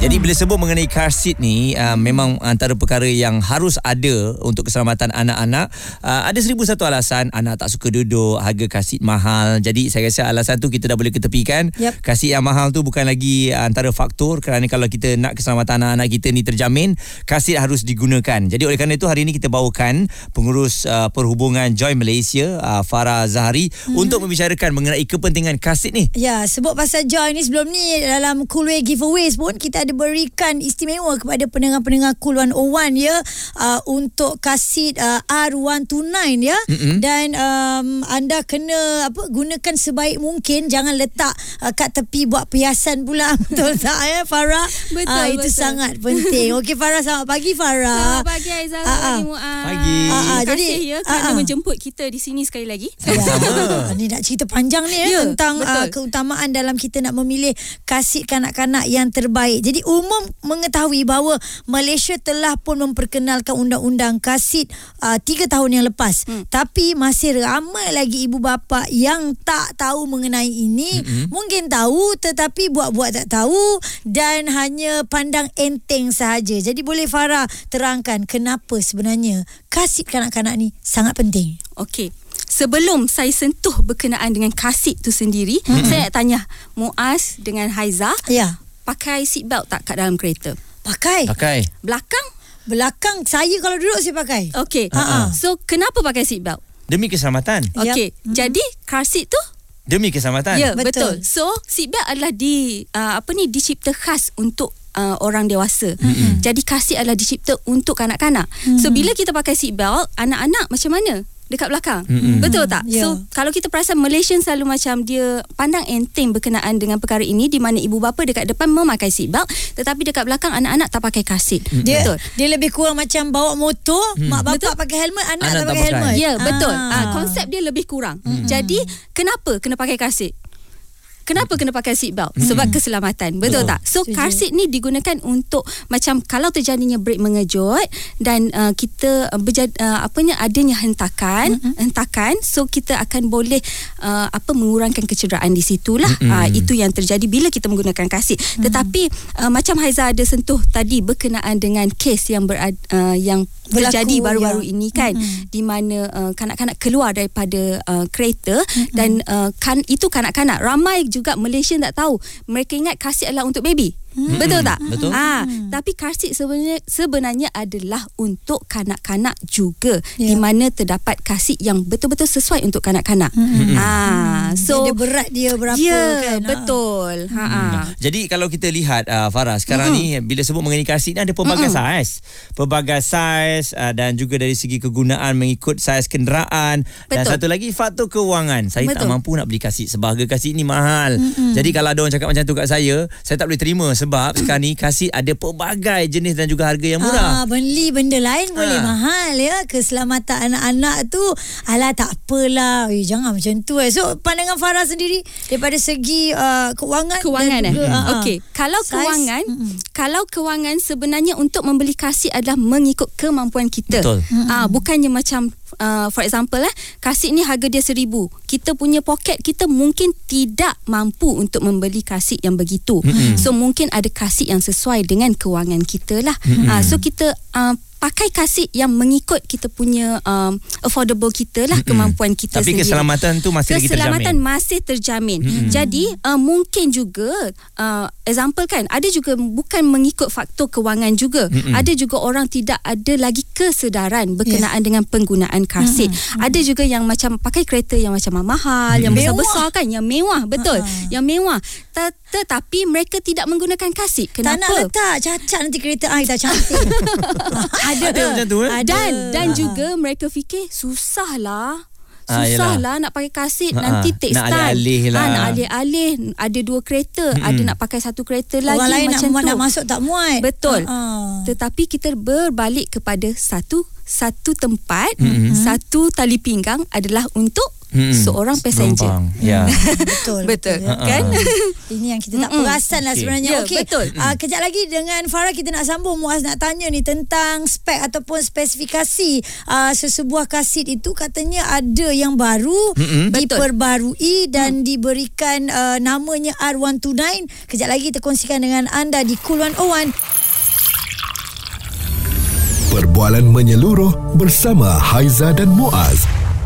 Jadi bila sebut mengenai car seat ni uh, memang antara perkara yang harus ada untuk keselamatan anak-anak. Uh, ada seribu satu alasan anak tak suka duduk, harga car seat mahal. Jadi saya rasa alasan tu kita dah boleh ketepikan. Yep. Car seat yang mahal tu bukan lagi uh, antara faktor kerana kalau kita nak keselamatan anak-anak kita ni terjamin, car seat harus digunakan. Jadi oleh kerana itu hari ini kita bawakan pengurus uh, perhubungan Joy Malaysia uh, Farah Zahari hmm. untuk membicarakan mengenai kepentingan car seat ni. Ya, sebut pasal Joy ni sebelum ni dalam Coolway giveaways pun kita ada berikan istimewa kepada pendengar-pendengar Cool 101 ya uh, untuk kasit uh, R129 ya. Mm-mm. Dan um, anda kena apa gunakan sebaik mungkin jangan letak uh, kat tepi buat perhiasan pula betul tak ya Farah? Betul, Ah, itu betul. sangat penting. Okey Farah selamat pagi Farah. Selamat pagi Aizah, Ah, selamat ah. pagi Muaz. Pagi. Ah, ah, Terima jadi- kasih ya ah, kerana ah. menjemput kita di sini sekali lagi. Ya. Ni nak cerita panjang ni ya, Ya, tentang betul. uh, keutamaan dalam kita nak memilih kasih kanak-kanak yang terbaik. Jadi umum mengetahui bahawa Malaysia telah pun memperkenalkan undang-undang kasih uh, 3 tahun yang lepas. Hmm. Tapi masih ramai lagi ibu bapa yang tak tahu mengenai ini. Hmm. Mungkin tahu tetapi buat-buat tak tahu dan hanya pandang enteng sahaja. Jadi boleh Farah terangkan kenapa sebenarnya kasih kanak-kanak ni sangat penting. Okey. Sebelum saya sentuh berkenaan dengan kasih tu sendiri, hmm. saya nak tanya Muaz dengan Haiza, Ya. Pakai seat belt tak kat dalam kereta? Pakai. Pakai. Belakang? Belakang saya kalau duduk saya pakai. Okey. Ha-ha. So kenapa pakai seat belt? Demi keselamatan. Okey. Jadi car seat tu Demi keselamatan. Ya, Betul. betul. So, seatbelt adalah di uh, apa ni dicipta khas untuk uh, orang dewasa. Mm-hmm. Jadi kasih adalah dicipta untuk kanak-kanak. Mm-hmm. So bila kita pakai seatbelt, anak-anak macam mana? Dekat belakang. Mm-hmm. Betul tak? Ya. So kalau kita perasan Malaysian selalu macam dia pandang enteng berkenaan dengan perkara ini di mana ibu bapa dekat depan memakai seatbelt tetapi dekat belakang anak-anak tak pakai kasih. Dia Betul. dia lebih kurang macam bawa motor, mak bapak pakai helmet, anak, Anak tak tak pakai helmet. Ya, betul. Ah. Ah. konsep dia lebih kurang. Mm-hmm. Jadi, kenapa kena pakai kasih? Kenapa kena pakai seat belt? Sebab keselamatan. Betul, Betul. tak? So Setuju. car seat ni digunakan untuk macam kalau terjadinya brake mengejut dan uh, kita uh, berjad, uh, apanya adanya hentakan, hentakan so kita akan boleh uh, apa mengurangkan kecederaan di situlah. Uh, itu yang terjadi bila kita menggunakan car seat. Tetapi uh, macam Haiza ada sentuh tadi berkenaan dengan kes yang berad, uh, yang Berlaku, terjadi baru-baru ya. ini kan Mm-mm. di mana uh, kanak-kanak keluar daripada uh, kereta mm-hmm. dan uh, kan itu kanak-kanak ramai juga Malaysia tak tahu. Mereka ingat seat adalah untuk baby mm-hmm. betul tak Betul. ah tapi seat sebenarnya sebenarnya adalah untuk kanak-kanak juga Ya. di mana terdapat seat yang betul-betul sesuai untuk kanak-kanak mm-hmm. ah so dia berat dia berapa ya kan? betul ha ah Jadi kalau kita lihat uh, Farah sekarang mm-hmm. ni bila sebut mengenai kasih ni ada pelbagai mm-hmm. saiz. Pelbagai saiz uh, dan juga dari segi kegunaan mengikut saiz kenderaan dan Betul. satu lagi faktor kewangan. Saya tak Betul. mampu nak beli kasih sebab harga kasih ni mahal. Mm-hmm. Jadi kalau ada orang cakap macam tu kat saya, saya tak boleh terima sebab sekarang ni kasih ada pelbagai jenis dan juga harga yang murah. Ah, beli benda lain boleh Ah. mahal ya. Keselamatan anak-anak tu alah tak apalah. Eh, jangan macam tu eh. So pandangan Farah sendiri daripada segi uh, kewangan kewangan dan eh. juga, ah. Okey, kalau Saiz, kewangan, mm-mm. kalau kewangan sebenarnya untuk membeli kasih adalah mengikut kemampuan kita. Betul. Ah, bukannya macam uh, for example eh, kasih ni harga dia seribu. Kita punya poket kita mungkin tidak mampu untuk membeli kasih yang begitu. Mm-mm. So mungkin ada kasih yang sesuai dengan kewangan kita lah. Mm-mm. Ah, so kita uh, pakai kasih yang mengikut kita punya um, affordable kita lah kemampuan kita Tapi sendiri keselamatan tu masih lagi keselamatan terjamin. masih terjamin. Hmm. Jadi uh, mungkin juga uh, example kan ada juga bukan mengikut faktor kewangan juga. Mm-mm. Ada juga orang tidak ada lagi kesedaran berkenaan yeah. dengan penggunaan car seat. Mm-mm. Ada juga yang macam pakai kereta yang macam mahal, yang Mewah. besar-besar kan, yang mewah, betul. Ha-ha. Yang mewah. Tet- Tetapi mereka tidak menggunakan car seat. Tak nak Kenapa? letak cacat nanti kereta ai tak cantik. ada Ada macam tu eh? Ada. Dan dan Ah. juga mereka fikir susahlah. Ah, Susah lah nak pakai kasut Ha, Nanti take nak time alih-alih lah. ha, Nak alih-alih Ada dua kereta Mm-mm. Ada nak pakai satu kereta lagi Orang lain nak, Macam tu nak masuk tak muat. Betul. Ah. Tetapi kita berbalik kepada Satu Satu tempat Mm-mm. Satu tali pinggang Adalah untuk Hmm, seorang passenger. penumpang. Ya. Betul. Betul, ya. kan? Ini yang kita tak perasan lah Okey. sebenarnya. Ya, Okey. betul. Uh, kejap lagi dengan Farah kita nak sambung Muaz nak tanya ni tentang spek ataupun spesifikasi uh, sesebuah kasit itu katanya ada yang baru Mm-mm. diperbarui dan diberikan uh, namanya R129. Kejap lagi kita kongsikan dengan anda di Cool 101. Perbualan menyeluruh bersama Haiza dan Muaz.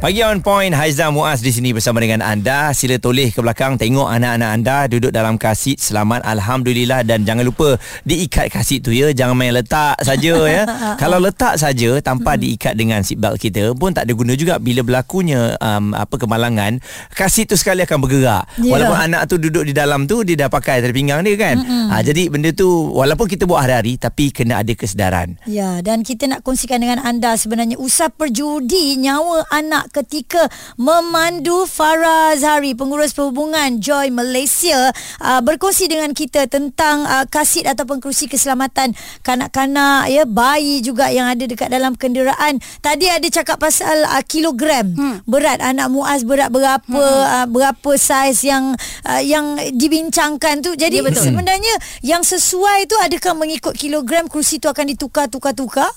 Pagi on point Haizam Muaz di sini bersama dengan anda. Sila toleh ke belakang tengok anak-anak anda duduk dalam kasit selamat alhamdulillah dan jangan lupa diikat kasit tu ya. Jangan main letak saja ya. Kalau letak saja tanpa diikat dengan seatbelt kita pun tak ada guna juga bila berlakunya um, apa kemalangan kasit tu sekali akan bergerak. Ya. Walaupun anak tu duduk di dalam tu dia dah pakai tali pinggang dia kan. Ha, jadi benda tu walaupun kita buat hari-hari tapi kena ada kesedaran. Ya, dan kita nak kongsikan dengan anda sebenarnya usah perjudi nyawa anak ketika memandu Farah Zahari, pengurus perhubungan Joy Malaysia uh, berkongsi dengan kita tentang uh, kasit ataupun kerusi keselamatan kanak-kanak ya, bayi juga yang ada dekat dalam kenderaan. Tadi ada cakap pasal uh, kilogram hmm. berat anak Muaz berat berapa hmm. uh, berapa saiz yang uh, yang dibincangkan tu. Jadi Ya, betul. sebenarnya yang sesuai tu adakah mengikut kilogram kerusi tu akan ditukar-tukar-tukar?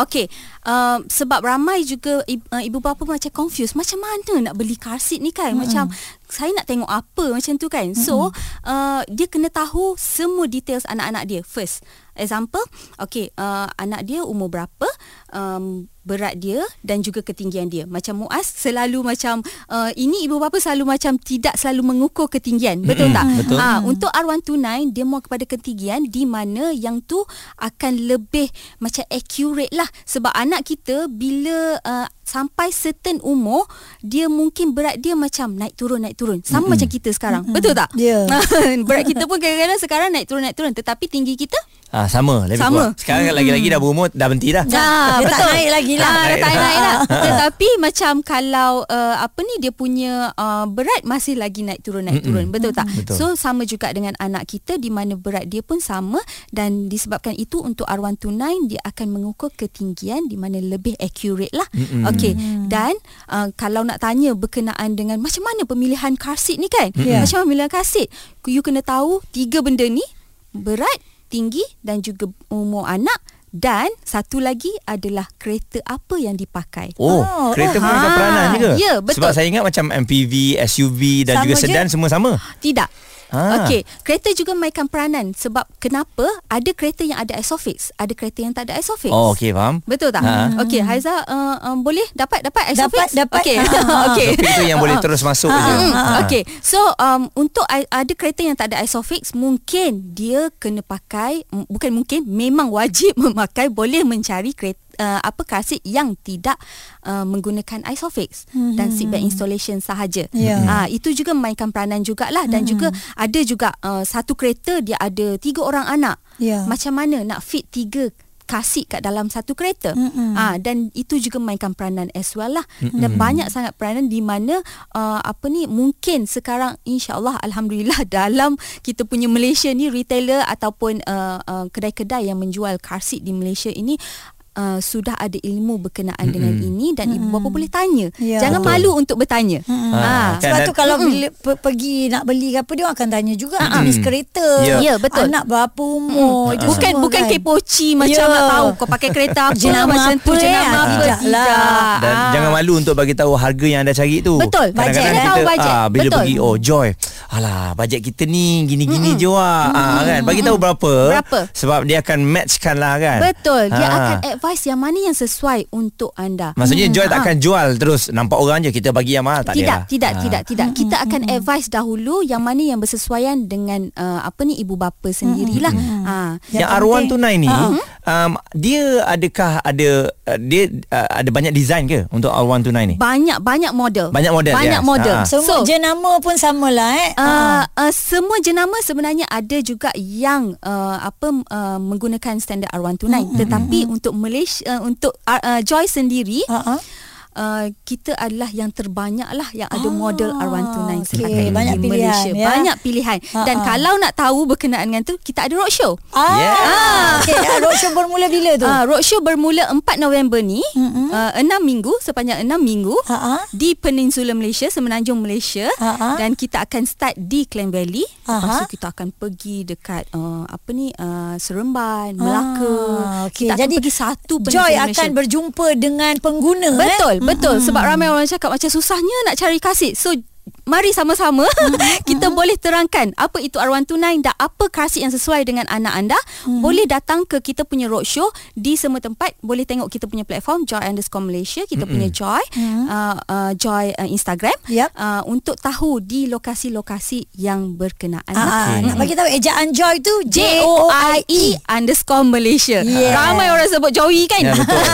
Okey, uh, sebab ramai juga ibu, uh, ibu bapa macam confused macam mana nak beli car seat ni kan? Mm-hmm. Macam saya nak tengok apa macam tu kan. Mm-hmm. So, uh, dia kena tahu semua details anak-anak dia first. Example, okey, uh, anak dia umur berapa, um, berat dia dan juga ketinggian dia. Macam Muaz selalu macam uh, ini ibu bapa selalu macam tidak selalu mengukur ketinggian. Betul Mm-mm, tak? betul. Ah, untuk R129 dia mau kepada ketinggian di mana yang tu akan lebih macam accurate lah sebab anak kita bila uh, sampai certain umur dia mungkin berat dia macam naik turun naik turun sama mm macam kita sekarang betul tak Ya. berat kita pun kadang-kadang sekarang naik turun naik turun tetapi tinggi kita Ah sama lebih Sama. kurang. Sekarang lagi-lagi dah berumur dah berhenti dah. Ah, Dia tak betul. naik lagi lah. Ah, dah tak naik lah. Tetapi macam kalau uh, apa ni dia punya uh, berat masih lagi naik turun naik turun. Betul tak? Betul. So sama juga dengan anak kita di mana berat dia pun sama dan disebabkan itu untuk R129 dia akan mengukur ketinggian di mana lebih accurate lah. Okey. Dan uh, kalau nak tanya berkenaan dengan macam mana pemilihan car seat ni kan? Ya. Macam mana pemilihan car seat? You kena tahu tiga benda ni berat, tinggi dan juga umur anak dan satu lagi adalah kereta apa yang dipakai. Oh, Oh, kereta pun ah. ada peranan juga. Ya, betul. Sebab saya ingat macam MPV, SUV dan Sama juga je. sedan semua sama. Tidak. Ah. Okey, kereta juga mainkan peranan sebab kenapa ada kereta yang ada isofix, ada kereta yang tak ada isofix. Oh, okey, faham. Betul tak? Ha. Okey, Haiza uh, um, boleh dapat dapat Dapat, isofix? dapat. Okey. Ha. Okey. Tapi itu yang boleh terus masuk je. Hmm, Ah. okay. So um, untuk I- ada kereta yang tak ada isofix mungkin dia kena pakai bukan mungkin memang wajib memakai boleh mencari kereta uh, apa car seat yang tidak uh, menggunakan isofix mm-hmm. dan seatbelt installation sahaja. Ya. Ah itu juga memainkan peranan jugalah dan Mhm. juga ada juga uh, satu kereta dia ada tiga orang anak. Ya. Macam mana nak fit tiga kasih kat dalam satu kereta. Mm-mm. Ah dan itu juga mainkan peranan as well lah. Dan banyak sangat peranan di mana uh, apa ni mungkin sekarang insyaallah alhamdulillah dalam kita punya Malaysia ni retailer ataupun uh, uh, kedai-kedai yang menjual car seat di Malaysia ini Uh, sudah ada ilmu berkenaan mm dengan ini dan ibu bapa boleh tanya. Ya. Jangan Betul. malu untuk bertanya. Mm-mm. Ah, kan Sebab tu kalau bila pe- pergi nak beli ke apa dia orang akan tanya juga jenis kereta. Ya. Ya, betul. Anak berapa umur itu Bukan semua bukan kan. kepoci macam Ya. nak tahu kau pakai kereta apa Jenama macam tu apa, jenama eh? apa Tidak lah. Dan Ah. jangan malu untuk bagi tahu harga yang anda cari tu. Betul, bajet. kita Tahu bajet. ah, bila Betul. pergi oh Joy. Alah, bajet kita ni gini-gini je wah. Ah kan. Bagi tahu berapa. Berapa? Sebab dia akan matchkan lah kan. Betul. Dia akan advise yang mana yang sesuai untuk anda. Maksudnya Joy Ah. tak akan jual terus nampak orang je kita bagi yang mahal tak tidak, ada. lah. tidak, Ah. tidak, tidak. Kita akan advise dahulu yang mana yang bersesuaian dengan uh, apa ni ibu bapa sendirilah. Ah. Yang, Yang R1 penting- tunai ni Ah. um, dia adakah ada uh, dia uh, ada banyak design ke untuk R1 tunai ni? Banyak banyak model. Banyak model, Banyak yes. model. Ah. Semua so, jenama pun samalah eh. Uh, uh, semua jenama sebenarnya ada juga yang uh, apa uh, menggunakan standard R129 Hmm, tetapi untuk Malaysia uh, untuk uh, uh, Joy sendiri ah. Uh, kita adalah yang terbanyak lah yang ada Ah, model R129 okey. setakat ini Banyak di pilihan, Malaysia. ya. Banyak pilihan. Ah, Dan ah. kalau nak tahu berkenaan dengan tu kita ada roadshow. Ah, Yeah. Ah, Okey, ah, roadshow bermula bila tu? Ah, roadshow bermula 4 November ni, mm-hmm. uh, 6 minggu sepanjang 6 minggu Ha-ha. di Peninsula Malaysia, Semenanjung Malaysia Ha-ha. dan kita akan start di Klang Valley. Lepas Aha. tu kita akan pergi dekat uh, apa ni uh, Seremban, Melaka. Ah, okey. Kita akan Jadi pergi satu Joy Peninsula akan Malaysia. berjumpa dengan pengguna Betul, eh? Betul. Sebab ramai orang cakap macam susahnya nak cari kasih. So mari sama-sama kita boleh terangkan apa itu R129 dan apa kasih yang sesuai dengan anak anda. Boleh datang ke kita punya roadshow di semua tempat. Boleh tengok kita punya platform Joy underscore Malaysia. Kita punya Joy. Uh, uh, Joy uh, Instagram. Yap. Uh, untuk tahu di lokasi-lokasi yang berkenaan. Ah, Okey. nak bagi tahu ejaan Joy tu J-O-I-E underscore Malaysia. Yeah. Ramai orang sebut Joey kan? Ya, betul.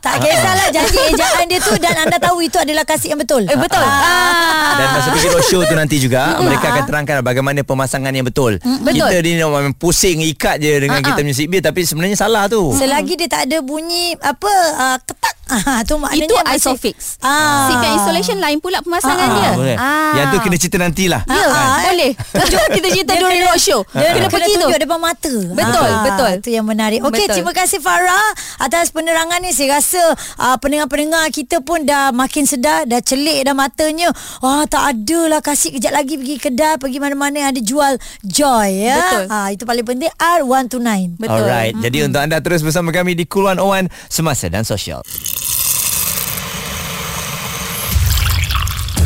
Tak kisahlah jadi ejaan dia tu dan anda tahu itu adalah kasih yang betul. Eh, betul. Ah. Dan masa pergi roadshow tu nanti juga mereka akan terangkan bagaimana pemasangan yang betul. betul. Kita ni memang pusing ikat je dengan Ah, kita ah. punya seatbelt tapi sebenarnya salah tu. Selagi dia tak ada bunyi apa uh, ketak ah tu maknanya Itu masih- Isofix. Ah. Belt installation lain pula pemasangan Ah, dia. boleh. Yang tu kena cerita nantilah. Ya, Ah, boleh. Tunjuk kita cerita Dia during kena- roadshow. Dia Kena pergi tu. tunjuk depan mata. Betul, betul. Itu yang menarik. Okey, terima kasih Farah atas penerangan ni. Saya rasa uh, pendengar-pendengar kita pun dah makin sedar, dah celik dah matanya. Wah, tak adalah kasih kejap lagi pergi kedai, pergi mana-mana ada jual joy ya. Betul. Ah, itu paling penting R129. Betul. Alright. Jadi untuk anda terus bersama kami di Cool 101 Semasa dan Sosial.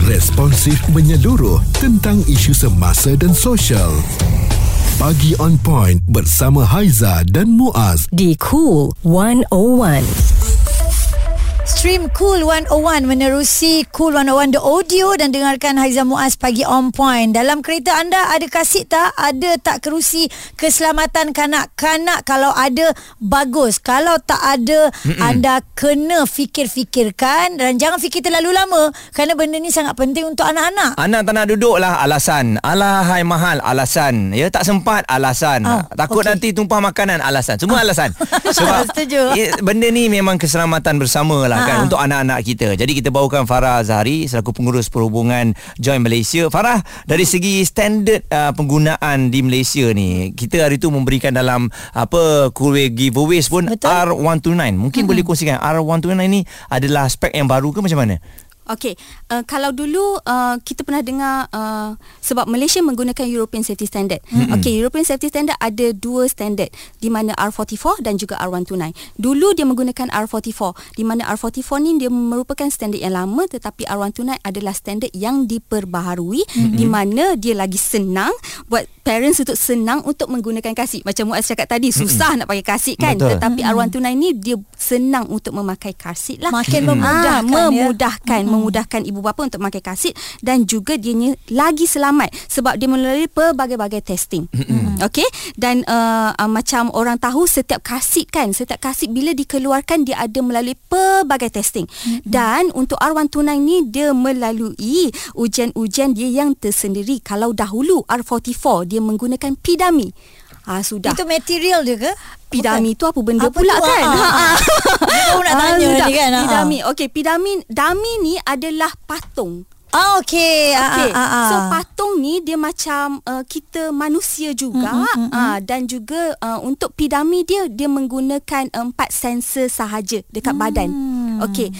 Responsif menyeluruh tentang isu semasa dan sosial. Pagi on point bersama Haiza dan Muaz. di Cool 101. Stream Cool 101 menerusi Cool 101 The Audio dan dengarkan Haiza Muaz pagi on point. Dalam kereta anda ada kasih tak? Ada tak kerusi keselamatan kanak-kanak? Kalau ada, bagus. Kalau tak ada, Mm-mm. anda kena fikir-fikirkan dan jangan fikir terlalu lama kerana benda ni sangat penting untuk anak-anak. Anak tak nak duduk lah alasan. Alahai mahal alasan. Ya tak sempat alasan. Ah, Takut okey. nanti tumpah makanan alasan. Semua alasan. Setuju. eh, benda ni memang keselamatan bersama lah Ah, kan ah. untuk anak-anak kita. Jadi kita bawakan Farah Zahari selaku pengurus perhubungan Join Malaysia. Farah dari segi standard uh, penggunaan di Malaysia ni, kita hari tu memberikan dalam apa kuih giveaways pun Betul. R129. Mungkin boleh kongsikan R129 ni adalah spek yang baru ke macam mana? Okey, uh, kalau dulu uh, kita pernah dengar uh, sebab Malaysia menggunakan European Safety Standard. Mm-hmm. Okey, European Safety Standard ada dua standard di mana R44 dan juga R129. Dulu dia menggunakan R44 di mana R44 ni dia merupakan standard yang lama tetapi R129 adalah standard yang diperbaharui mm-hmm. di mana dia lagi senang buat parents untuk senang untuk menggunakan kasih. Macam Muaz cakap tadi susah mm-hmm. nak pakai kasih kan Betul. tetapi R129 ni dia senang untuk memakai kasih lah. Makin Ah, memudahkan, ya. memudahkan memudahkan ibu bapa untuk memakai kasih dan juga dia lagi selamat sebab dia melalui pelbagai-bagai testing. Okey dan uh, uh, macam orang tahu setiap kasih kan setiap kasih bila dikeluarkan dia ada melalui pelbagai testing. Dan untuk R129 ni dia melalui ujian-ujian dia yang tersendiri. Kalau dahulu R44 dia menggunakan pidami. Ah sudah. Itu material dia ke? Pidami tu apa benda Apa pula tu? kan? Ah. Baru nak tanya ni kan. Pidami. Okey, pidami dami ni adalah patung. Ah, okey. Okey. ah, ah, ah. So patung ni dia macam uh, kita manusia juga mm-hmm, uh, dan juga uh, untuk pidami dia dia menggunakan empat sensor sahaja dekat Hmm. badan. Okey.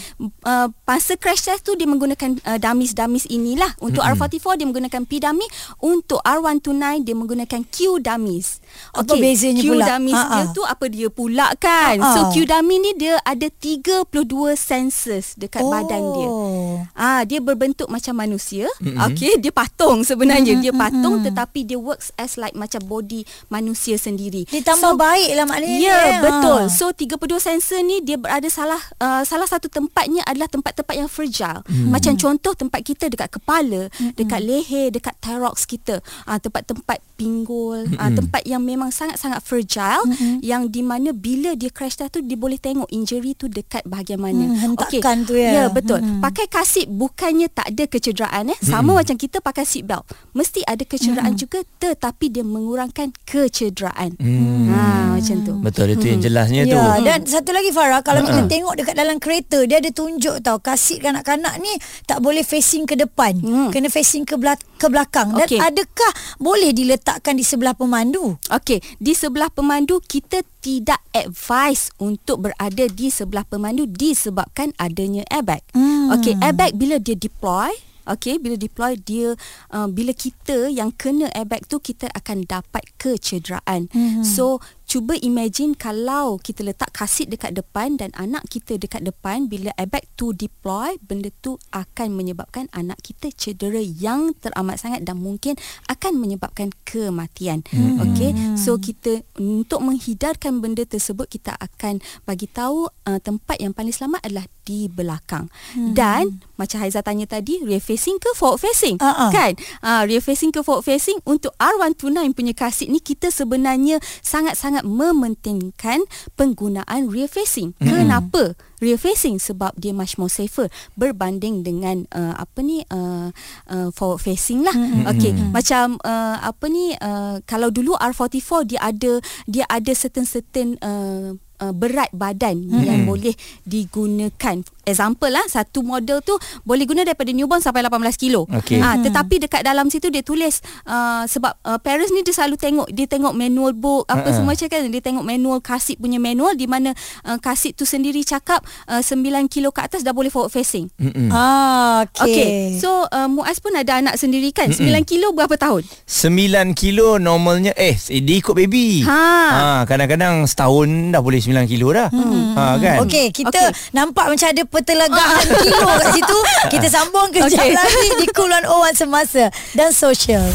Uh, masa crash test tu dia menggunakan uh, dummies-dummies inilah. Untuk Hmm. R44 dia menggunakan pidami, untuk R129 dia menggunakan Q dummies. Apa Okey, bezanya Q pula? dummies Ah, dia ah. tu apa dia pula kan? Ah, ah. So Q dummy ni dia ada 32 sensors dekat badan dia. Oh. Ah dia berbentuk macam manusia. Mm-hmm. Okey, dia patung sebenarnya. Mm-hmm. Dia patung tetapi dia works as like macam body manusia sendiri. Ditambah baik lah maknanya. Ya, eh. betul. So 32 sensor ni dia berada salah uh, salah satu tempatnya adalah tempat-tempat yang fragile. Hmm. Macam contoh tempat kita dekat kepala, dekat leher, dekat thorax kita. Ah tempat-tempat pinggul, ah tempat yang memang sangat-sangat fragile yang di mana bila dia crash tu dia boleh tengok injury tu dekat bahagian mana. Hmm, Okey. hentakan tu ya. Ya, betul. Pakai kasih bukannya tak ada kecederaan eh. Sama macam kita pakai seat belt. Mesti ada kecederaan juga tetapi dia mengurangkan kecederaan. Ha macam tu. Betul itu yang jelasnya tu. Ya, dan satu lagi Farah, kalau kita tengok dekat dalam kereta, dia ada tunjuk tau, kasih kanak-kanak ni tak boleh facing ke depan. Hmm. Kena facing ke belak- ke belakang. Dan Okey. adakah boleh diletakkan di sebelah pemandu? Okey, di sebelah pemandu kita tidak advise untuk berada di sebelah pemandu disebabkan adanya airbag. Hmm. Okey, airbag bila dia deploy Okey, bila deploy dia uh, bila kita yang kena airbag tu kita akan dapat kecederaan. Mm-hmm. So cuba imagine kalau kita letak kasit dekat depan dan anak kita dekat depan bila airbag tu deploy benda tu akan menyebabkan anak kita cedera yang teramat sangat dan mungkin akan menyebabkan kematian. Mm-hmm. Okey. So kita untuk menghidarkan benda tersebut kita akan bagi tahu uh, tempat yang paling selamat adalah di belakang. Mm-hmm. Dan macam Haiza tanya tadi rear facing ke forward facing? Uh-uh. Kan? Uh, rear facing ke forward facing untuk R129 punya kasit ni kita sebenarnya sangat-sangat mementingkan penggunaan rear facing. Hmm. Kenapa? Rear facing sebab dia much more safer berbanding dengan uh, apa ni uh, uh, forward facing lah. Hmm. Okey, hmm. macam uh, apa ni uh, kalau dulu R44 dia ada dia ada certain-certain uh, Uh, berat badan hmm. yang boleh digunakan. Example lah satu model tu boleh guna daripada newborn sampai 18 kilo. Okey. Ah tetapi dekat dalam situ dia tulis uh, sebab uh, parents ni dia selalu tengok dia tengok manual book apa Ha-ha. semua macam kan dia tengok manual kasit punya manual di mana uh, kasit tu sendiri cakap uh, 9 kilo ke atas dah boleh forward facing. Mm-mm. Ah, okey. Okey. So uh, Muaz pun ada anak sendiri kan. 9 kilo berapa tahun? 9 kilo normalnya eh dia ikut baby. Ha. ha kadang-kadang setahun dah boleh 9 kilo dah. Hmm. Ha kan. Okey, kita Okey. nampak macam ada pertelagaan kilo kat situ. Kita sambung kejap Okey. lagi di Kulon Owan Semasa dan Sosial.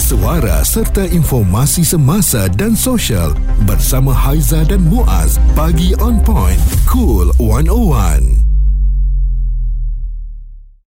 Suara serta informasi semasa dan sosial bersama Haiza dan Muaz. Pagi on point. Cool 101.